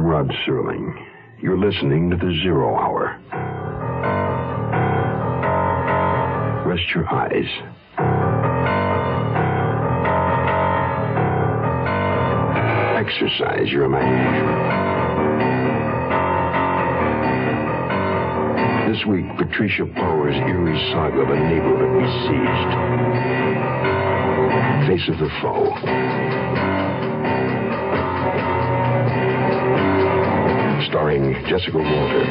I'm Rod Serling. You're listening to the Zero Hour. Rest your eyes. Exercise your imagination. This week, Patricia Power's eerie saga of a neighborhood besieged. Face of the foe. Starring Jessica Walter.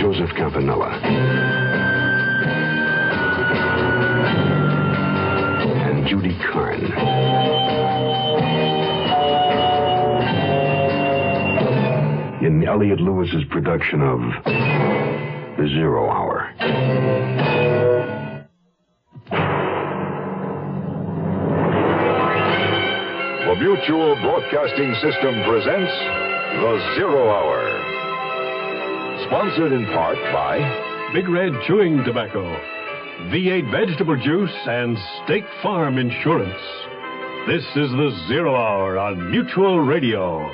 Joseph Campanella. And Judy Carne. in Elliot Lewis's production of The Zero Hour. The Mutual Broadcasting System presents The Zero Hour. Sponsored in part by Big Red Chewing Tobacco, V8 Vegetable Juice, and State Farm Insurance. This is The Zero Hour on Mutual Radio.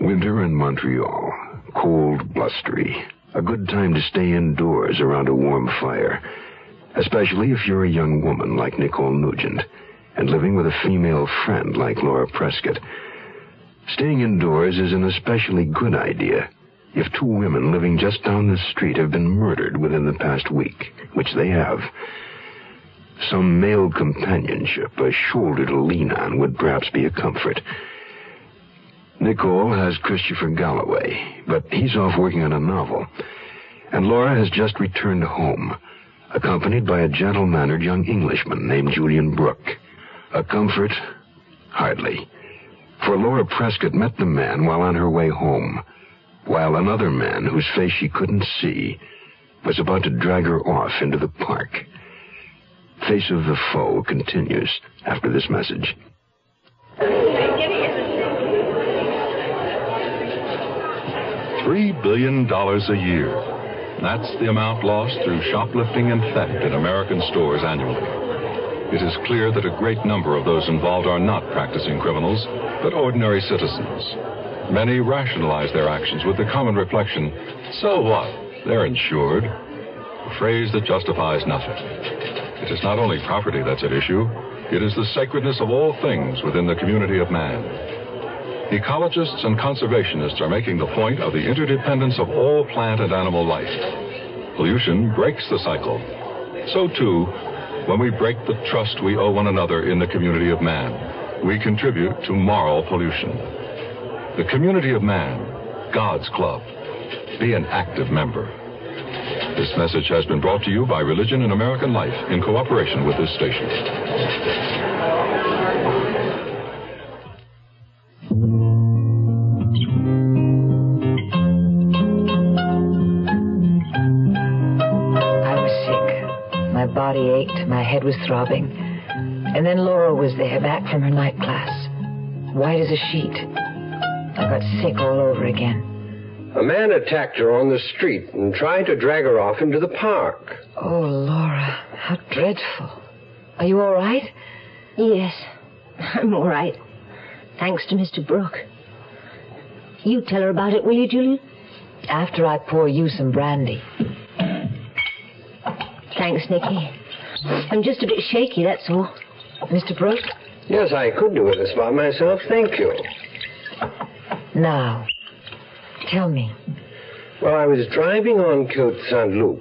Winter in Montreal. Cold, blustery. A good time to stay indoors around a warm fire. Especially if you're a young woman like Nicole Nugent and living with a female friend like Laura Prescott. Staying indoors is an especially good idea if two women living just down the street have been murdered within the past week, which they have. Some male companionship, a shoulder to lean on, would perhaps be a comfort. Nicole has Christopher Galloway, but he's off working on a novel. And Laura has just returned home, accompanied by a gentle mannered young Englishman named Julian Brooke. A comfort? Hardly. For Laura Prescott met the man while on her way home, while another man, whose face she couldn't see, was about to drag her off into the park. Face of the Foe continues after this message. Three billion dollars a year. That's the amount lost through shoplifting and theft in American stores annually. It is clear that a great number of those involved are not practicing criminals, but ordinary citizens. Many rationalize their actions with the common reflection, so what? They're insured. A phrase that justifies nothing. It is not only property that's at issue, it is the sacredness of all things within the community of man. Ecologists and conservationists are making the point of the interdependence of all plant and animal life. Pollution breaks the cycle. So, too, when we break the trust we owe one another in the community of man, we contribute to moral pollution. The community of man, God's club. Be an active member. This message has been brought to you by Religion and American Life in cooperation with this station. Body ached, my head was throbbing. And then Laura was there, back from her night class. White as a sheet. I got sick all over again. A man attacked her on the street and tried to drag her off into the park. Oh, Laura, how dreadful. Are you all right? Yes, I'm all right. Thanks to Mr. Brooke. You tell her about it, will you, Julian? After I pour you some brandy. Thanks, Nicky. I'm just a bit shaky, that's all. Mr. Brooke? Yes, I could do this by myself, thank you. Now, tell me. Well, I was driving on Côte Saint Luc,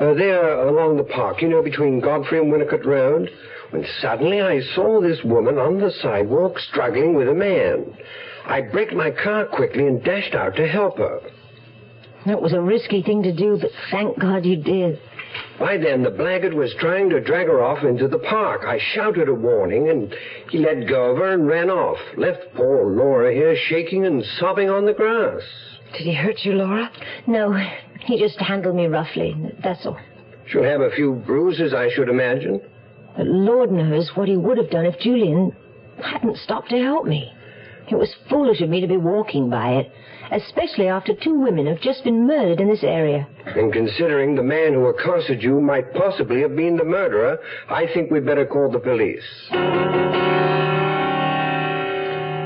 uh, there along the park, you know, between Godfrey and Winnicott Road, when suddenly I saw this woman on the sidewalk struggling with a man. I braked my car quickly and dashed out to help her. That was a risky thing to do, but thank God you did. By then, the blackguard was trying to drag her off into the park. I shouted a warning, and he let go of her and ran off. Left poor Laura here shaking and sobbing on the grass. Did he hurt you, Laura? No, he just handled me roughly, that's all. She'll have a few bruises, I should imagine. But Lord knows what he would have done if Julian hadn't stopped to help me. It was foolish of me to be walking by it, especially after two women have just been murdered in this area. And considering the man who accosted you might possibly have been the murderer, I think we'd better call the police.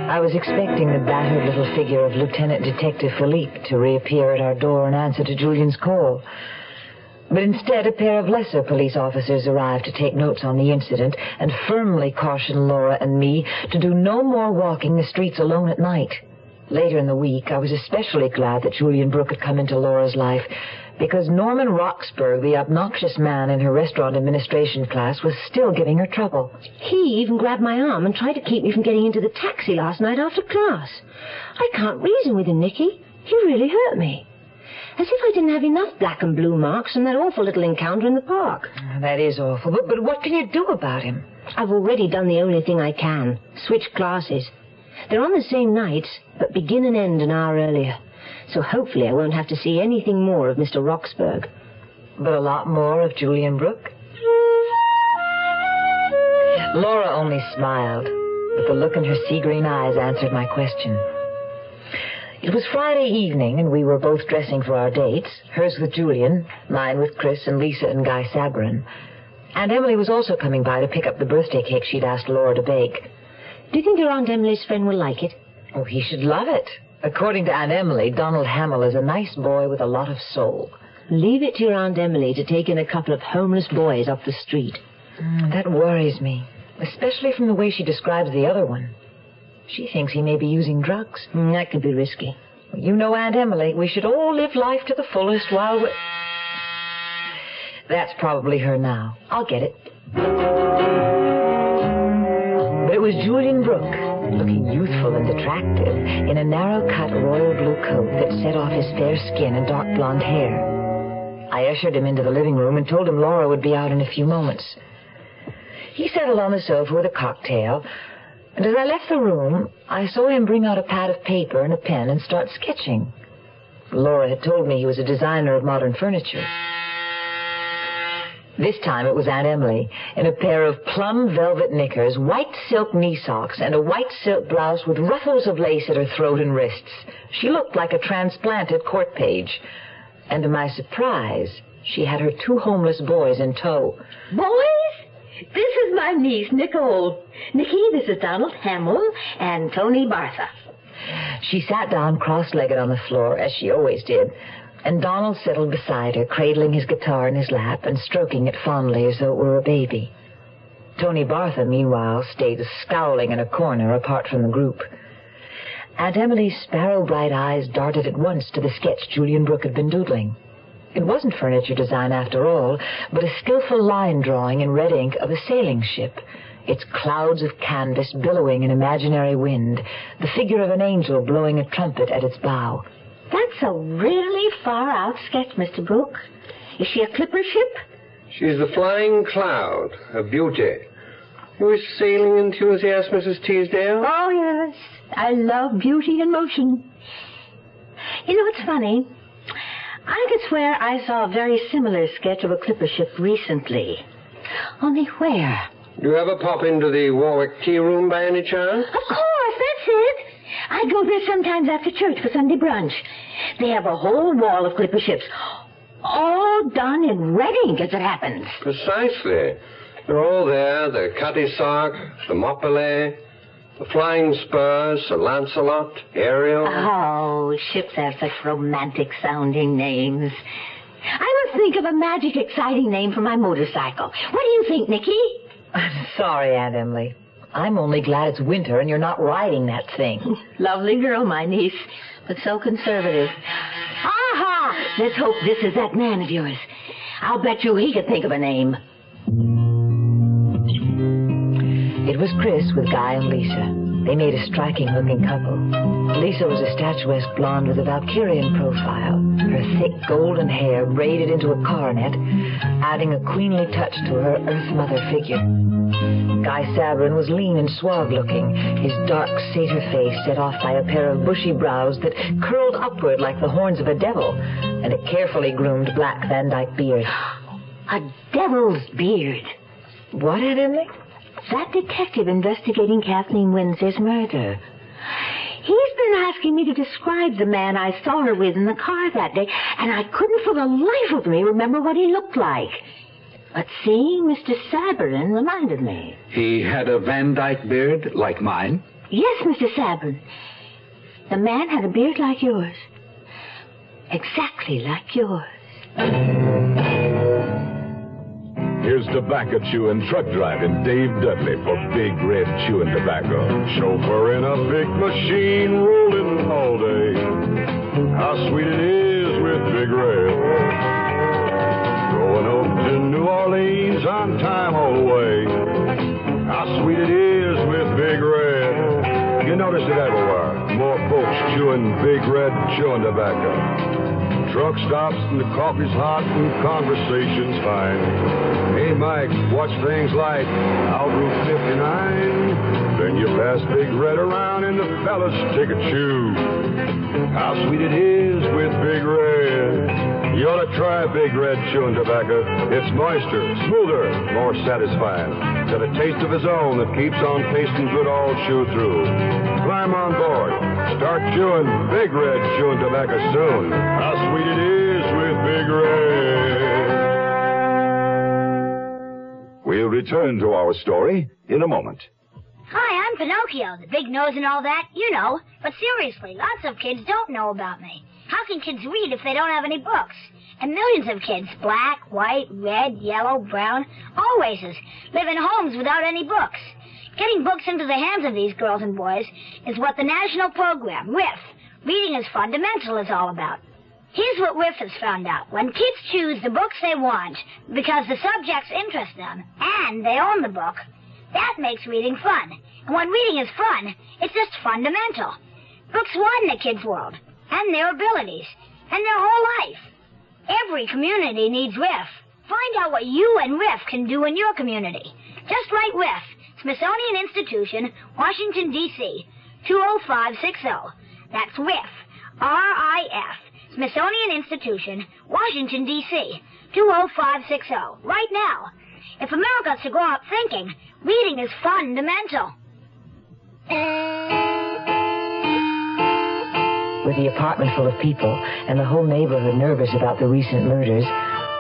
I was expecting the battered little figure of Lieutenant Detective Philippe to reappear at our door in answer to Julian's call. But instead, a pair of lesser police officers arrived to take notes on the incident and firmly caution Laura and me to do no more walking the streets alone at night. Later in the week, I was especially glad that Julian Brooke had come into Laura's life because Norman Roxburgh, the obnoxious man in her restaurant administration class, was still giving her trouble. He even grabbed my arm and tried to keep me from getting into the taxi last night after class. I can't reason with him, Nicky. He really hurt me. As if I didn't have enough black and blue marks from that awful little encounter in the park. Ah, that is awful, but, but what can you do about him? I've already done the only thing I can. Switch classes. They're on the same nights, but begin and end an hour earlier. So hopefully I won't have to see anything more of Mr. Roxburgh. But a lot more of Julian Brooke? Laura only smiled, but the look in her sea green eyes answered my question. It was Friday evening, and we were both dressing for our dates, hers with Julian, mine with Chris and Lisa and Guy Sabrin. Aunt Emily was also coming by to pick up the birthday cake she'd asked Laura to bake. Do you think your Aunt Emily's friend will like it? Oh, he should love it. According to Aunt Emily, Donald Hamill is a nice boy with a lot of soul. Leave it to your Aunt Emily to take in a couple of homeless boys off the street. Mm, that worries me, especially from the way she describes the other one. She thinks he may be using drugs. Mm, that could be risky. You know, Aunt Emily, we should all live life to the fullest while we're. That's probably her now. I'll get it. It was Julian Brooke, looking youthful and attractive, in a narrow-cut royal blue coat that set off his fair skin and dark blonde hair. I ushered him into the living room and told him Laura would be out in a few moments. He settled on the sofa with a cocktail, and as I left the room, I saw him bring out a pad of paper and a pen and start sketching. Laura had told me he was a designer of modern furniture. This time it was Aunt Emily in a pair of plum velvet knickers, white silk knee socks, and a white silk blouse with ruffles of lace at her throat and wrists. She looked like a transplanted court page. And to my surprise, she had her two homeless boys in tow. Boys, this is my niece, Nicole. Nicky, this is Donald Hamill and Tony Bartha. She sat down cross-legged on the floor, as she always did, and Donald settled beside her, cradling his guitar in his lap and stroking it fondly as though it were a baby. Tony Bartha, meanwhile, stayed scowling in a corner apart from the group. Aunt Emily's sparrow-bright eyes darted at once to the sketch Julian Brooke had been doodling. It wasn't furniture design after all, but a skillful line drawing in red ink of a sailing ship, its clouds of canvas billowing in imaginary wind, the figure of an angel blowing a trumpet at its bow. That's a really far out sketch, Mr. Brooke. Is she a clipper ship? She's the Flying Cloud, a beauty. You a sailing enthusiast, Mrs. Teasdale? Oh, yes. I love beauty in motion. You know, it's funny. I could swear I saw a very similar sketch of a clipper ship recently. Only where? Do you ever pop into the Warwick Tea Room by any chance? Of course. I go there sometimes after church for Sunday brunch. They have a whole wall of clipper ships, all done in red ink as it happens. Precisely. They're all there. The Cutty Sark, Thermopylae, the Flying Spurs, Sir Lancelot, Ariel. Oh, ships have such romantic sounding names. I must think of a magic, exciting name for my motorcycle. What do you think, Nicky? I'm sorry, Aunt Emily. I'm only glad it's winter and you're not riding that thing. Lovely girl, my niece, but so conservative. Aha! Let's hope this is that man of yours. I'll bet you he could think of a name. It was Chris with Guy and Lisa. They made a striking looking couple. Lisa was a statuesque blonde with a Valkyrian profile, her thick golden hair braided into a coronet, adding a queenly touch to her Earth Mother figure. Guy Sabrin was lean and suave looking, his dark satyr face set off by a pair of bushy brows that curled upward like the horns of a devil, and a carefully groomed black Van Dyke beard. A devil's beard. What, Aunt Emily? That detective investigating Kathleen Windsor's murder. He's been asking me to describe the man I saw her with in the car that day, and I couldn't for the life of me remember what he looked like. But seeing Mr. Saberin reminded me. He had a Van Dyke beard like mine? Yes, Mr. Saberin. The man had a beard like yours. Exactly like yours. Tobacco chewing, truck driving Dave Dudley for Big Red Chewing Tobacco. Chauffeur in a big machine rolling all day. How sweet it is with Big Red. Going up to New Orleans on time all the way. How sweet it is with Big Red. You notice it everywhere. More folks chewing Big Red chewing tobacco. Truck stops and the coffee's hot and conversation's fine. Hey, Mike, watch things like out Route 59. Then you pass Big Red around and the fellas take a chew. How sweet it is with Big Red. You ought to try Big Red chewing tobacco. It's moister, smoother, more satisfying. Got a taste of his own that keeps on tasting good all chew through. Climb on board. Start chewing Big Red chewing tobacco soon. How sweet it is with Big Red. We'll return to our story in a moment. Hi, I'm Pinocchio, the big nose and all that, you know. But seriously, lots of kids don't know about me. How can kids read if they don't have any books? And millions of kids, black, white, red, yellow, brown, all races, live in homes without any books. Getting books into the hands of these girls and boys is what the national program, RIF, Reading is Fundamental, is all about. Here's what RIF has found out. When kids choose the books they want because the subjects interest them and they own the book, that makes reading fun. And when reading is fun, it's just fundamental. Books widen a kid's world and their abilities and their whole life. Every community needs RIF. Find out what you and RIF can do in your community. Just write RIF, Smithsonian Institution, Washington, D.C., 20560. That's RIF, R-I-F, Smithsonian Institution, Washington, D.C., 20560. Right now. If America's to grow up thinking, reading is fundamental. With the apartment full of people and the whole neighborhood nervous about the recent murders,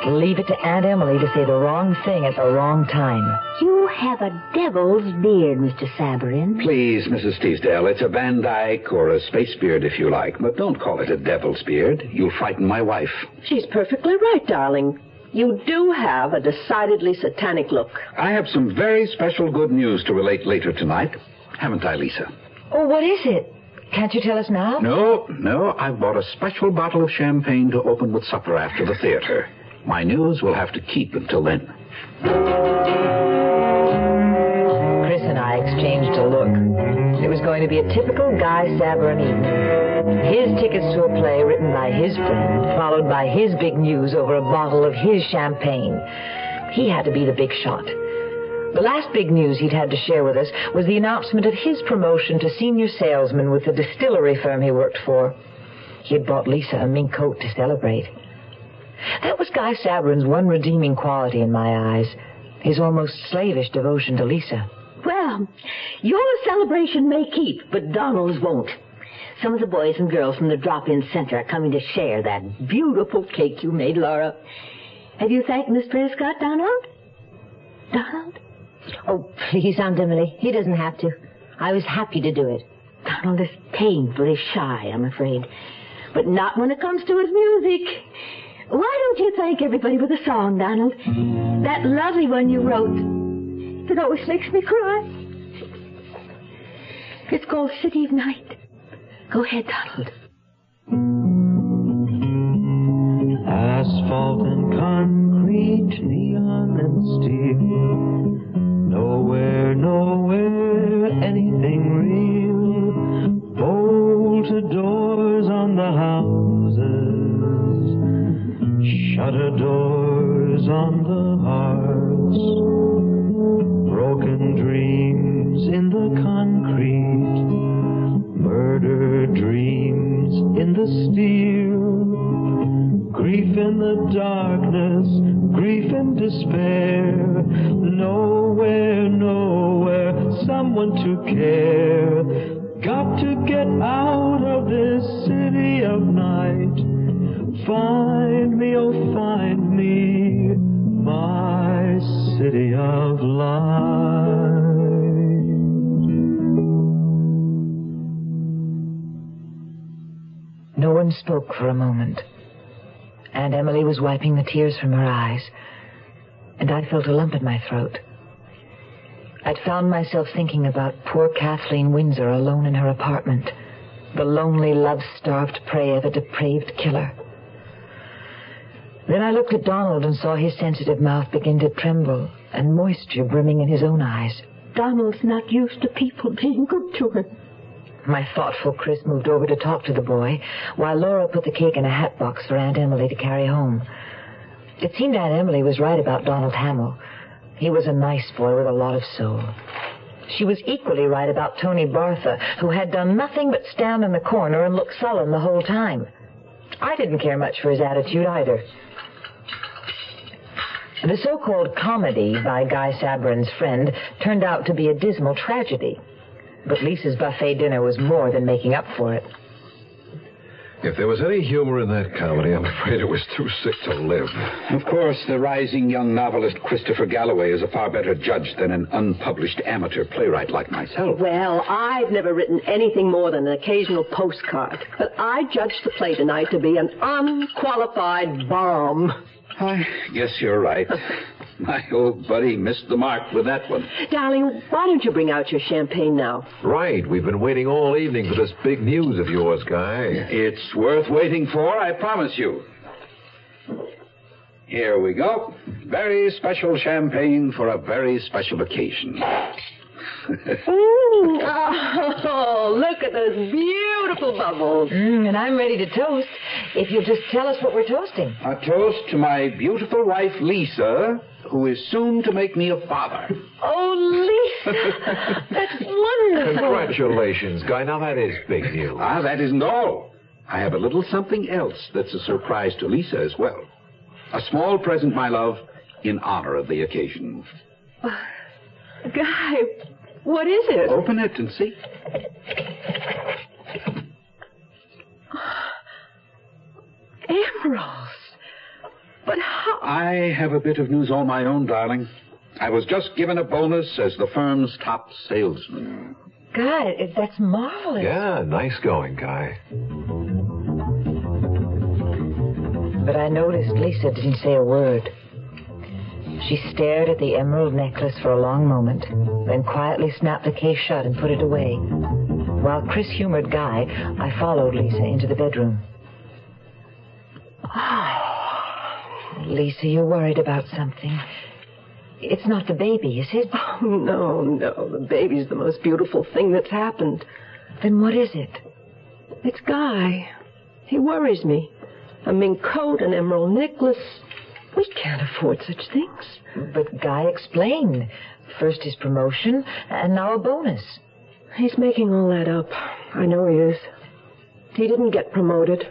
leave it to Aunt Emily to say the wrong thing at the wrong time. You have a devil's beard, Mr. Sabarin. Please, Mrs. Teasdale, it's a Van Dyke or a spade beard if you like, but don't call it a devil's beard. You'll frighten my wife. She's perfectly right, darling. You do have a decidedly satanic look. I have some very special good news to relate later tonight. Haven't I, Lisa? Oh, what is it? Can't you tell us now? No, no. I've bought a special bottle of champagne to open with supper after the theater. My news will have to keep until then. Chris and I exchanged a look. It was going to be a typical Guy Saberin evening. His tickets to a play written by his friend, followed by his big news over a bottle of his champagne. He had to be the big shot. The last big news he'd had to share with us was the announcement of his promotion to senior salesman with the distillery firm he worked for. He had bought Lisa a mink coat to celebrate. That was Guy Saberin's one redeeming quality in my eyes, his almost slavish devotion to Lisa. Well, your celebration may keep, but Donald's won't. Some of the boys and girls from the drop-in center are coming to share that beautiful cake you made, Laura. Have you thanked Miss Prescott, Donald? Donald? Oh, please, Aunt Emily. He doesn't have to. I was happy to do it. Donald is painfully shy, I'm afraid. But not when it comes to his music. Why don't you thank everybody with a song, Donald? That lovely one you wrote. It always makes me cry. It's called City of Night. Go ahead, Donald. Asphalt and concrete, neon and steel. Nowhere, shutter doors on the hearts. Broken dreams in the concrete, murder dreams in the steel. Grief in the darkness, grief and despair. Nowhere, nowhere, someone to care. Got to get out one spoke for a moment. Aunt Emily was wiping the tears from her eyes, and I felt a lump in my throat. I'd found myself thinking about poor Kathleen Windsor alone in her apartment, the lonely, love-starved prey of a depraved killer. Then I looked at Donald and saw his sensitive mouth begin to tremble and moisture brimming in his own eyes. Donald's not used to people being good to him. My thoughtful Chris moved over to talk to the boy, while Laura put the cake in a hat box for Aunt Emily to carry home. It seemed Aunt Emily was right about Donald Hamill. He was a nice boy with a lot of soul. She was equally right about Tony Bartha, who had done nothing but stand in the corner and look sullen the whole time. I didn't care much for his attitude either. The so-called comedy by Guy Sabrin's friend turned out to be a dismal tragedy. But Lisa's buffet dinner was more than making up for it. If there was any humor in that comedy, I'm afraid it was too sick to live. Of course, the rising young novelist Christopher Galloway is a far better judge than an unpublished amateur playwright like myself. Well, I've never written anything more than an occasional postcard. But I judged the play tonight to be an unqualified bomb. I guess you're right. My old buddy missed the mark with that one. Darling, why don't you bring out your champagne now? Right. We've been waiting all evening for this big news of yours, Guy. It's worth waiting for, I promise you. Here we go. Very special champagne for a very special occasion. Ooh, oh, look at those beautiful bubbles. Mm, and I'm ready to toast. If you'll just tell us what we're toasting. A toast to my beautiful wife, Lisa, who is soon to make me a father. Oh, Lisa! That's wonderful. Congratulations, Guy. Now that is big news. Ah, that isn't all. I have a little something else that's a surprise to Lisa as well. A small present, my love, in honor of the occasion. Guy, what is it? Open it and see. Emeralds. But how? I have a bit of news all my own, darling. I was just given a bonus as the firm's top salesman. God, it- that's marvelous. Yeah, nice going, Guy. But I noticed Lisa didn't say a word. She stared at the emerald necklace for a long moment, then quietly snapped the case shut and put it away. While Chris humored Guy, I followed Lisa into the bedroom. Ah, Lisa, you're worried about something. It's not the baby, is it? Oh, no, no. The baby's the most beautiful thing that's happened. Then what is it? It's Guy. He worries me. A mink coat, an emerald necklace. We can't afford such things. But Guy explained. First his promotion, and now a bonus. He's making all that up. I know he is. He didn't get promoted.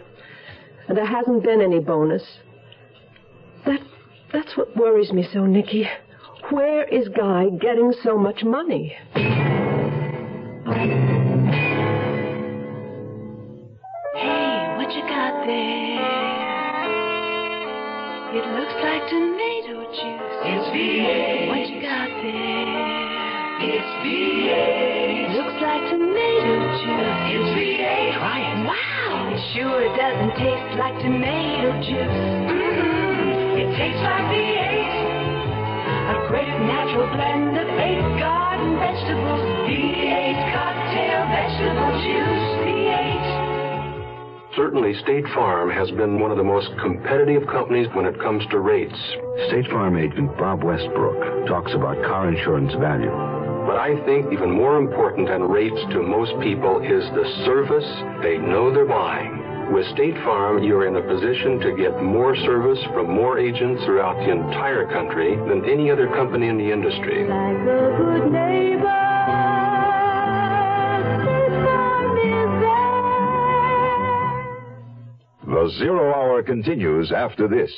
And there hasn't been any bonus. That that's what worries me so, Nicky. Where is Guy getting so much money? Hey, what you got there? It looks like tomato juice. It's V8. What you got there? It's V8. Looks like tomato juice. It's V8. Try it. Wow. It sure doesn't taste like tomato juice. Mm-hmm. It tastes like V8. A great natural blend of eight garden vegetables. V8 cocktail vegetable juice. V8. Certainly, State Farm has been one of the most competitive companies when it comes to rates. State Farm agent Bob Westbrook talks about car insurance value. But I think even more important than rates to most people is the service they know they're buying. With State Farm, you're in a position to get more service from more agents throughout the entire country than any other company in the industry. The Zero Hour continues after this.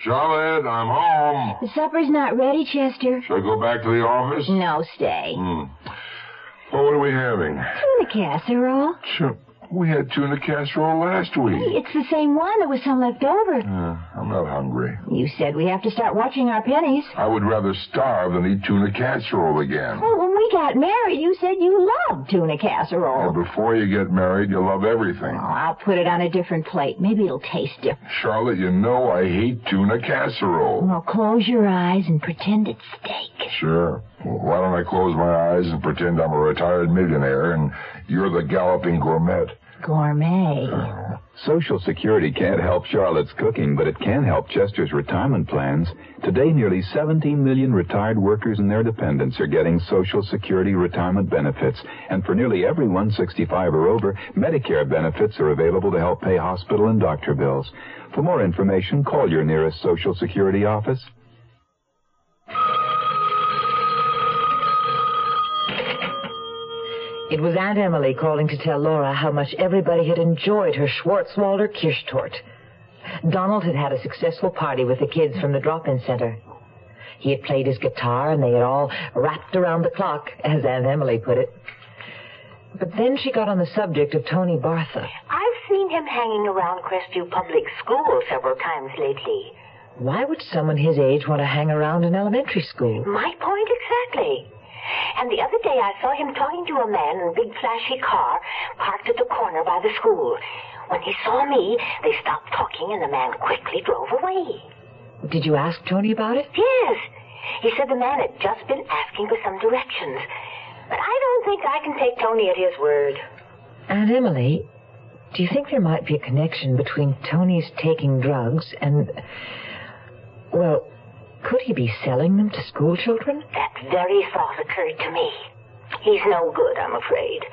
Charlotte, I'm home. The supper's not ready, Chester. Should I go back to the office? No, stay. Hmm. Well, what are we having? Tuna casserole. Sure. We had tuna casserole last week. It's the same one. There was some left over. Uh, I'm not hungry. You said we have to start watching our pennies. I would rather starve than eat tuna casserole again. Well, when we got married, you said you loved tuna casserole. And before you get married, you love everything. Oh, I'll put it on a different plate. Maybe it'll taste different. Charlotte, you know I hate tuna casserole. Well, close your eyes and pretend it's steak. Sure. Why don't I close my eyes and pretend I'm a retired millionaire and you're the galloping gourmet? Gourmet. Social Security can't help Charlotte's cooking, but it can help Chester's retirement plans. Today, nearly 17 million retired workers and their dependents are getting Social Security retirement benefits. And for nearly everyone 65 or over, Medicare benefits are available to help pay hospital and doctor bills. For more information, call your nearest Social Security office. It was Aunt Emily calling to tell Laura how much everybody had enjoyed her Schwarzwalder Kirschtorte. Donald had had a successful party with the kids from the drop-in center. He had played his guitar and they had all rapped around the clock, as Aunt Emily put it. But then she got on the subject of Tony Bartha. I've seen him hanging around Crestview Public School several times lately. Why would someone his age want to hang around an elementary school? My point exactly. And the other day I saw him talking to a man in a big flashy car parked at the corner by the school. When he saw me, they stopped talking and the man quickly drove away. Did you ask Tony about it? Yes. He said the man had just been asking for some directions. But I don't think I can take Tony at his word. Aunt Emily, do you think there might be a connection between Tony's taking drugs and. Well, could he be selling them to school children? That very thought occurred to me. He's no good, I'm afraid.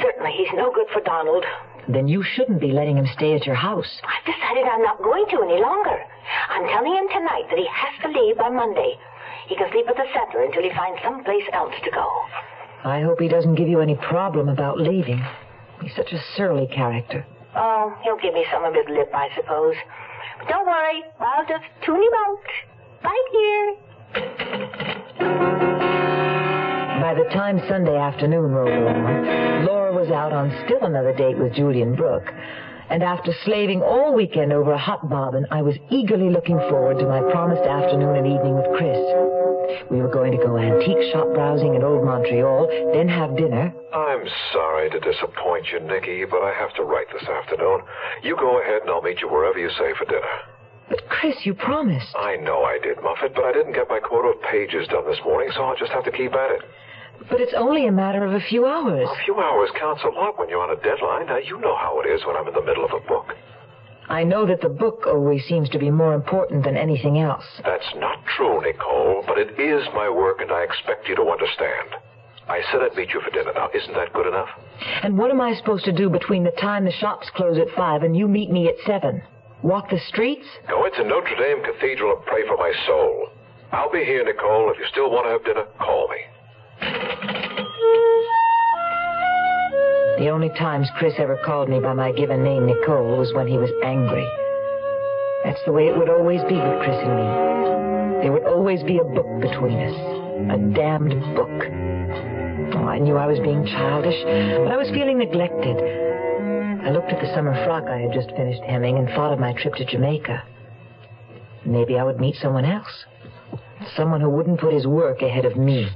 Certainly he's no good for Donald. Then you shouldn't be letting him stay at your house. I've decided I'm not going to any longer. I'm telling him tonight that he has to leave by Monday. He can sleep at the center until he finds someplace else to go. I hope he doesn't give you any problem about leaving. He's such a surly character. Oh, he'll give me some of his lip, I suppose. But don't worry, I'll just tune him out. Right here. By the time Sunday afternoon rolled around, Laura was out on still another date with Julian Brooke. And after slaving all weekend over a hot bobbin, I was eagerly looking forward to my promised afternoon and evening with Chris. We were going to go antique shop browsing in Old Montreal, then have dinner. I'm sorry to disappoint you, Nicky, but I have to write this afternoon. You go ahead and I'll meet you wherever you say for dinner. But Chris, you promised. I know I did, Muffet, but I didn't get my quota of pages done this morning, so I'll just have to keep at it. But it's only a matter of a few hours. A few hours counts a lot when you're on a deadline. Now, you know how it is when I'm in the middle of a book. I know that the book always seems to be more important than anything else. That's not true, Nicole, but it is my work, and I expect you to understand. I said I'd meet you for dinner. Now, isn't that good enough? And what am I supposed to do between the time the shops close at five and you meet me at seven? Walk the streets? Go into Notre Dame Cathedral and pray for my soul. I'll be here, Nicole. If you still want to have dinner, call me. The only times Chris ever called me by my given name, Nicole, was when he was angry. That's the way it would always be with Chris and me. There would always be a book between us. A damned book. Oh, I knew I was being childish, but I was feeling neglected. I looked at the summer frock I had just finished hemming and thought of my trip to Jamaica. Maybe I would meet someone else. Someone who wouldn't put his work ahead of me.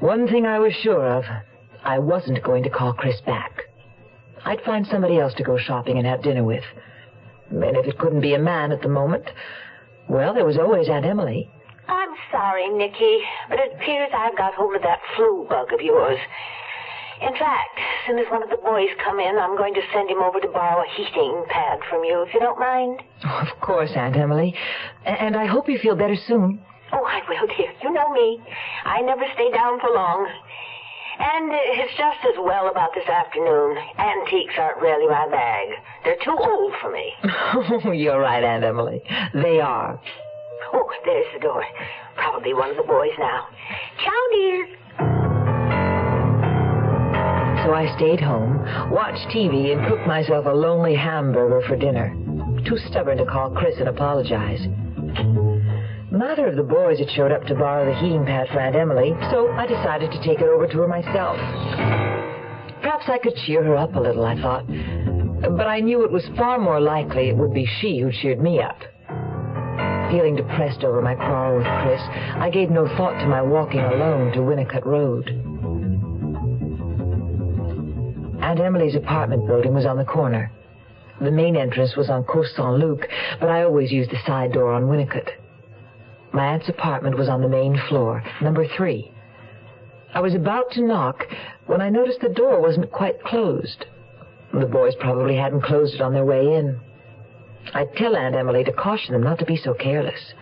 One thing I was sure of. I wasn't going to call Chris back. I'd find somebody else to go shopping and have dinner with. And if it couldn't be a man at the moment, well, there was always Aunt Emily. I'm sorry, Nicky, but it appears I've got hold of that flu bug of yours. In fact, as soon as one of the boys come in, I'm going to send him over to borrow a heating pad from you, if you don't mind. Oh, of course, Aunt Emily. And I hope you feel better soon. Oh, I will, dear. You know me. I never stay down for long. And it's just as well about this afternoon. Antiques aren't really my bag. They're too old for me. Oh, you're right, Aunt Emily. They are. Oh, there's the door. Probably one of the boys now. Ciao, dear. So I stayed home, watched TV, and cooked myself a lonely hamburger for dinner. Too stubborn to call Chris and apologize. Neither of the boys had showed up to borrow the heating pad for Aunt Emily, so I decided to take it over to her myself. Perhaps I could cheer her up a little, I thought. But I knew it was far more likely it would be she who cheered me up. Feeling depressed over my quarrel with Chris, I gave no thought to my walking alone to Winnicott Road. Aunt Emily's apartment building was on the corner. The main entrance was on Côte St. Luc, but I always used the side door on Winnicott. My aunt's apartment was on the main floor, number three. I was about to knock when I noticed the door wasn't quite closed. The boys probably hadn't closed it on their way in. I'd tell Aunt Emily to caution them not to be so careless.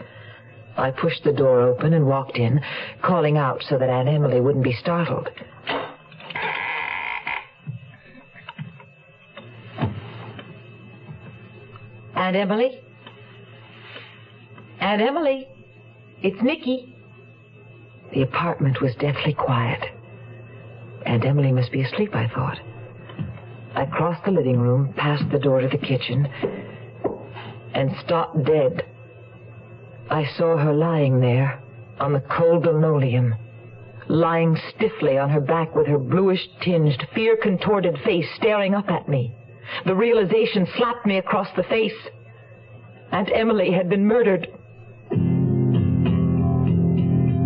I pushed the door open and walked in, calling out so that Aunt Emily wouldn't be startled. Aunt Emily? Aunt Emily? It's Nicky. The apartment was deathly quiet. Aunt Emily must be asleep, I thought. I crossed the living room, passed the door to the kitchen, and stopped dead. I saw her lying there on the cold linoleum, lying stiffly on her back with her bluish tinged, fear contorted face staring up at me. The realization slapped me across the face. Aunt Emily had been murdered.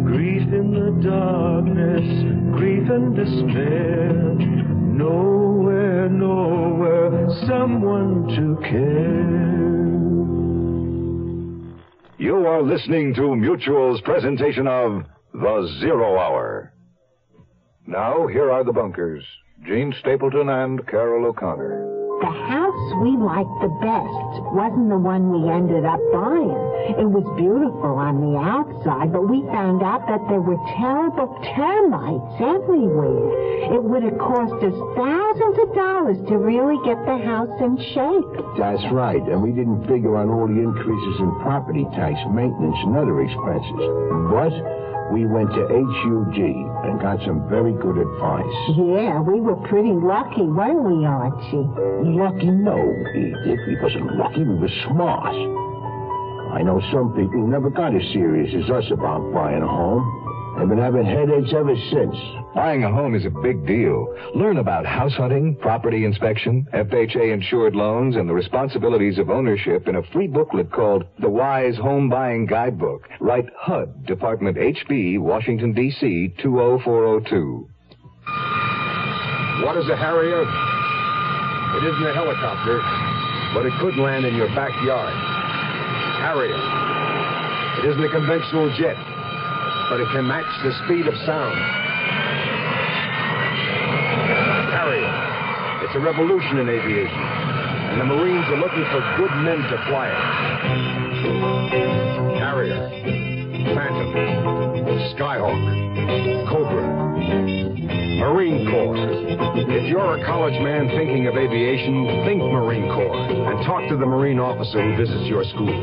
Grief in the darkness, grief and despair. Nowhere, nowhere, someone to care. You are listening to Mutual's presentation of The Zero Hour. Now, here are the bunkers Jean Stapleton and Carroll O'Connor. The house we liked the best wasn't the one we ended up buying. It was beautiful on the outside, but we found out that there were terrible termites everywhere. It would have cost us thousands of dollars to really get the house in shape. That's right, and we didn't figure on all the increases in property tax, maintenance, and other expenses. But we went to HUD and got some very good advice. Yeah, we were pretty lucky, weren't we, Archie? Lucky? No, Edith. We wasn't lucky. We were smart. I know some people never got as serious as us about buying a home. They've been having headaches ever since. Buying a home is a big deal. Learn about house hunting, property inspection, FHA insured loans, and the responsibilities of ownership in a free booklet called The Wise Home Buying Guidebook. Write HUD, Department HB, Washington, D.C. 20402. What is a Harrier? It isn't a helicopter, but it could land in your backyard. Harrier. It isn't a conventional jet, but it can match the speed of sound. Harrier. It's a revolution in aviation, and the Marines are looking for good men to fly it. Harrier. Phantom. Skyhawk. Cobra. Marine Corps. If you're a college man thinking of aviation, think Marine Corps and talk to the Marine officer who visits your school.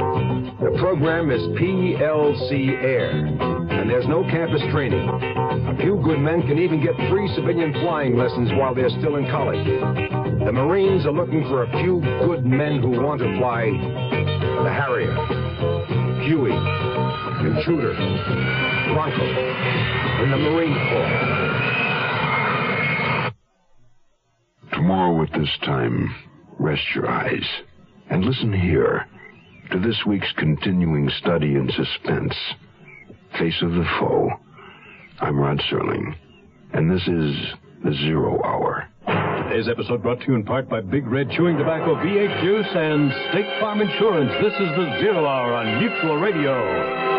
The program is PLC Air, and there's no campus training. A few good men can even get free civilian flying lessons while they're still in college. The Marines are looking for a few good men who want to fly the Harrier, Huey, Intruder, Bronco, and the Marine Corps. Tomorrow at this time, rest your eyes and listen here to this week's continuing study in suspense Face of the Foe. I'm Rod Serling, and this is The Zero Hour. Today's episode brought to you in part by Big Red Chewing Tobacco V8 Juice and State Farm Insurance. This is The Zero Hour on Mutual Radio.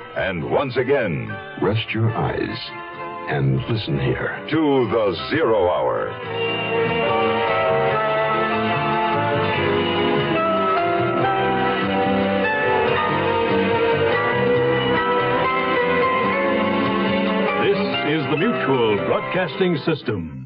and once again, rest your eyes and listen here to the Zero Hour. This is the Mutual Broadcasting System.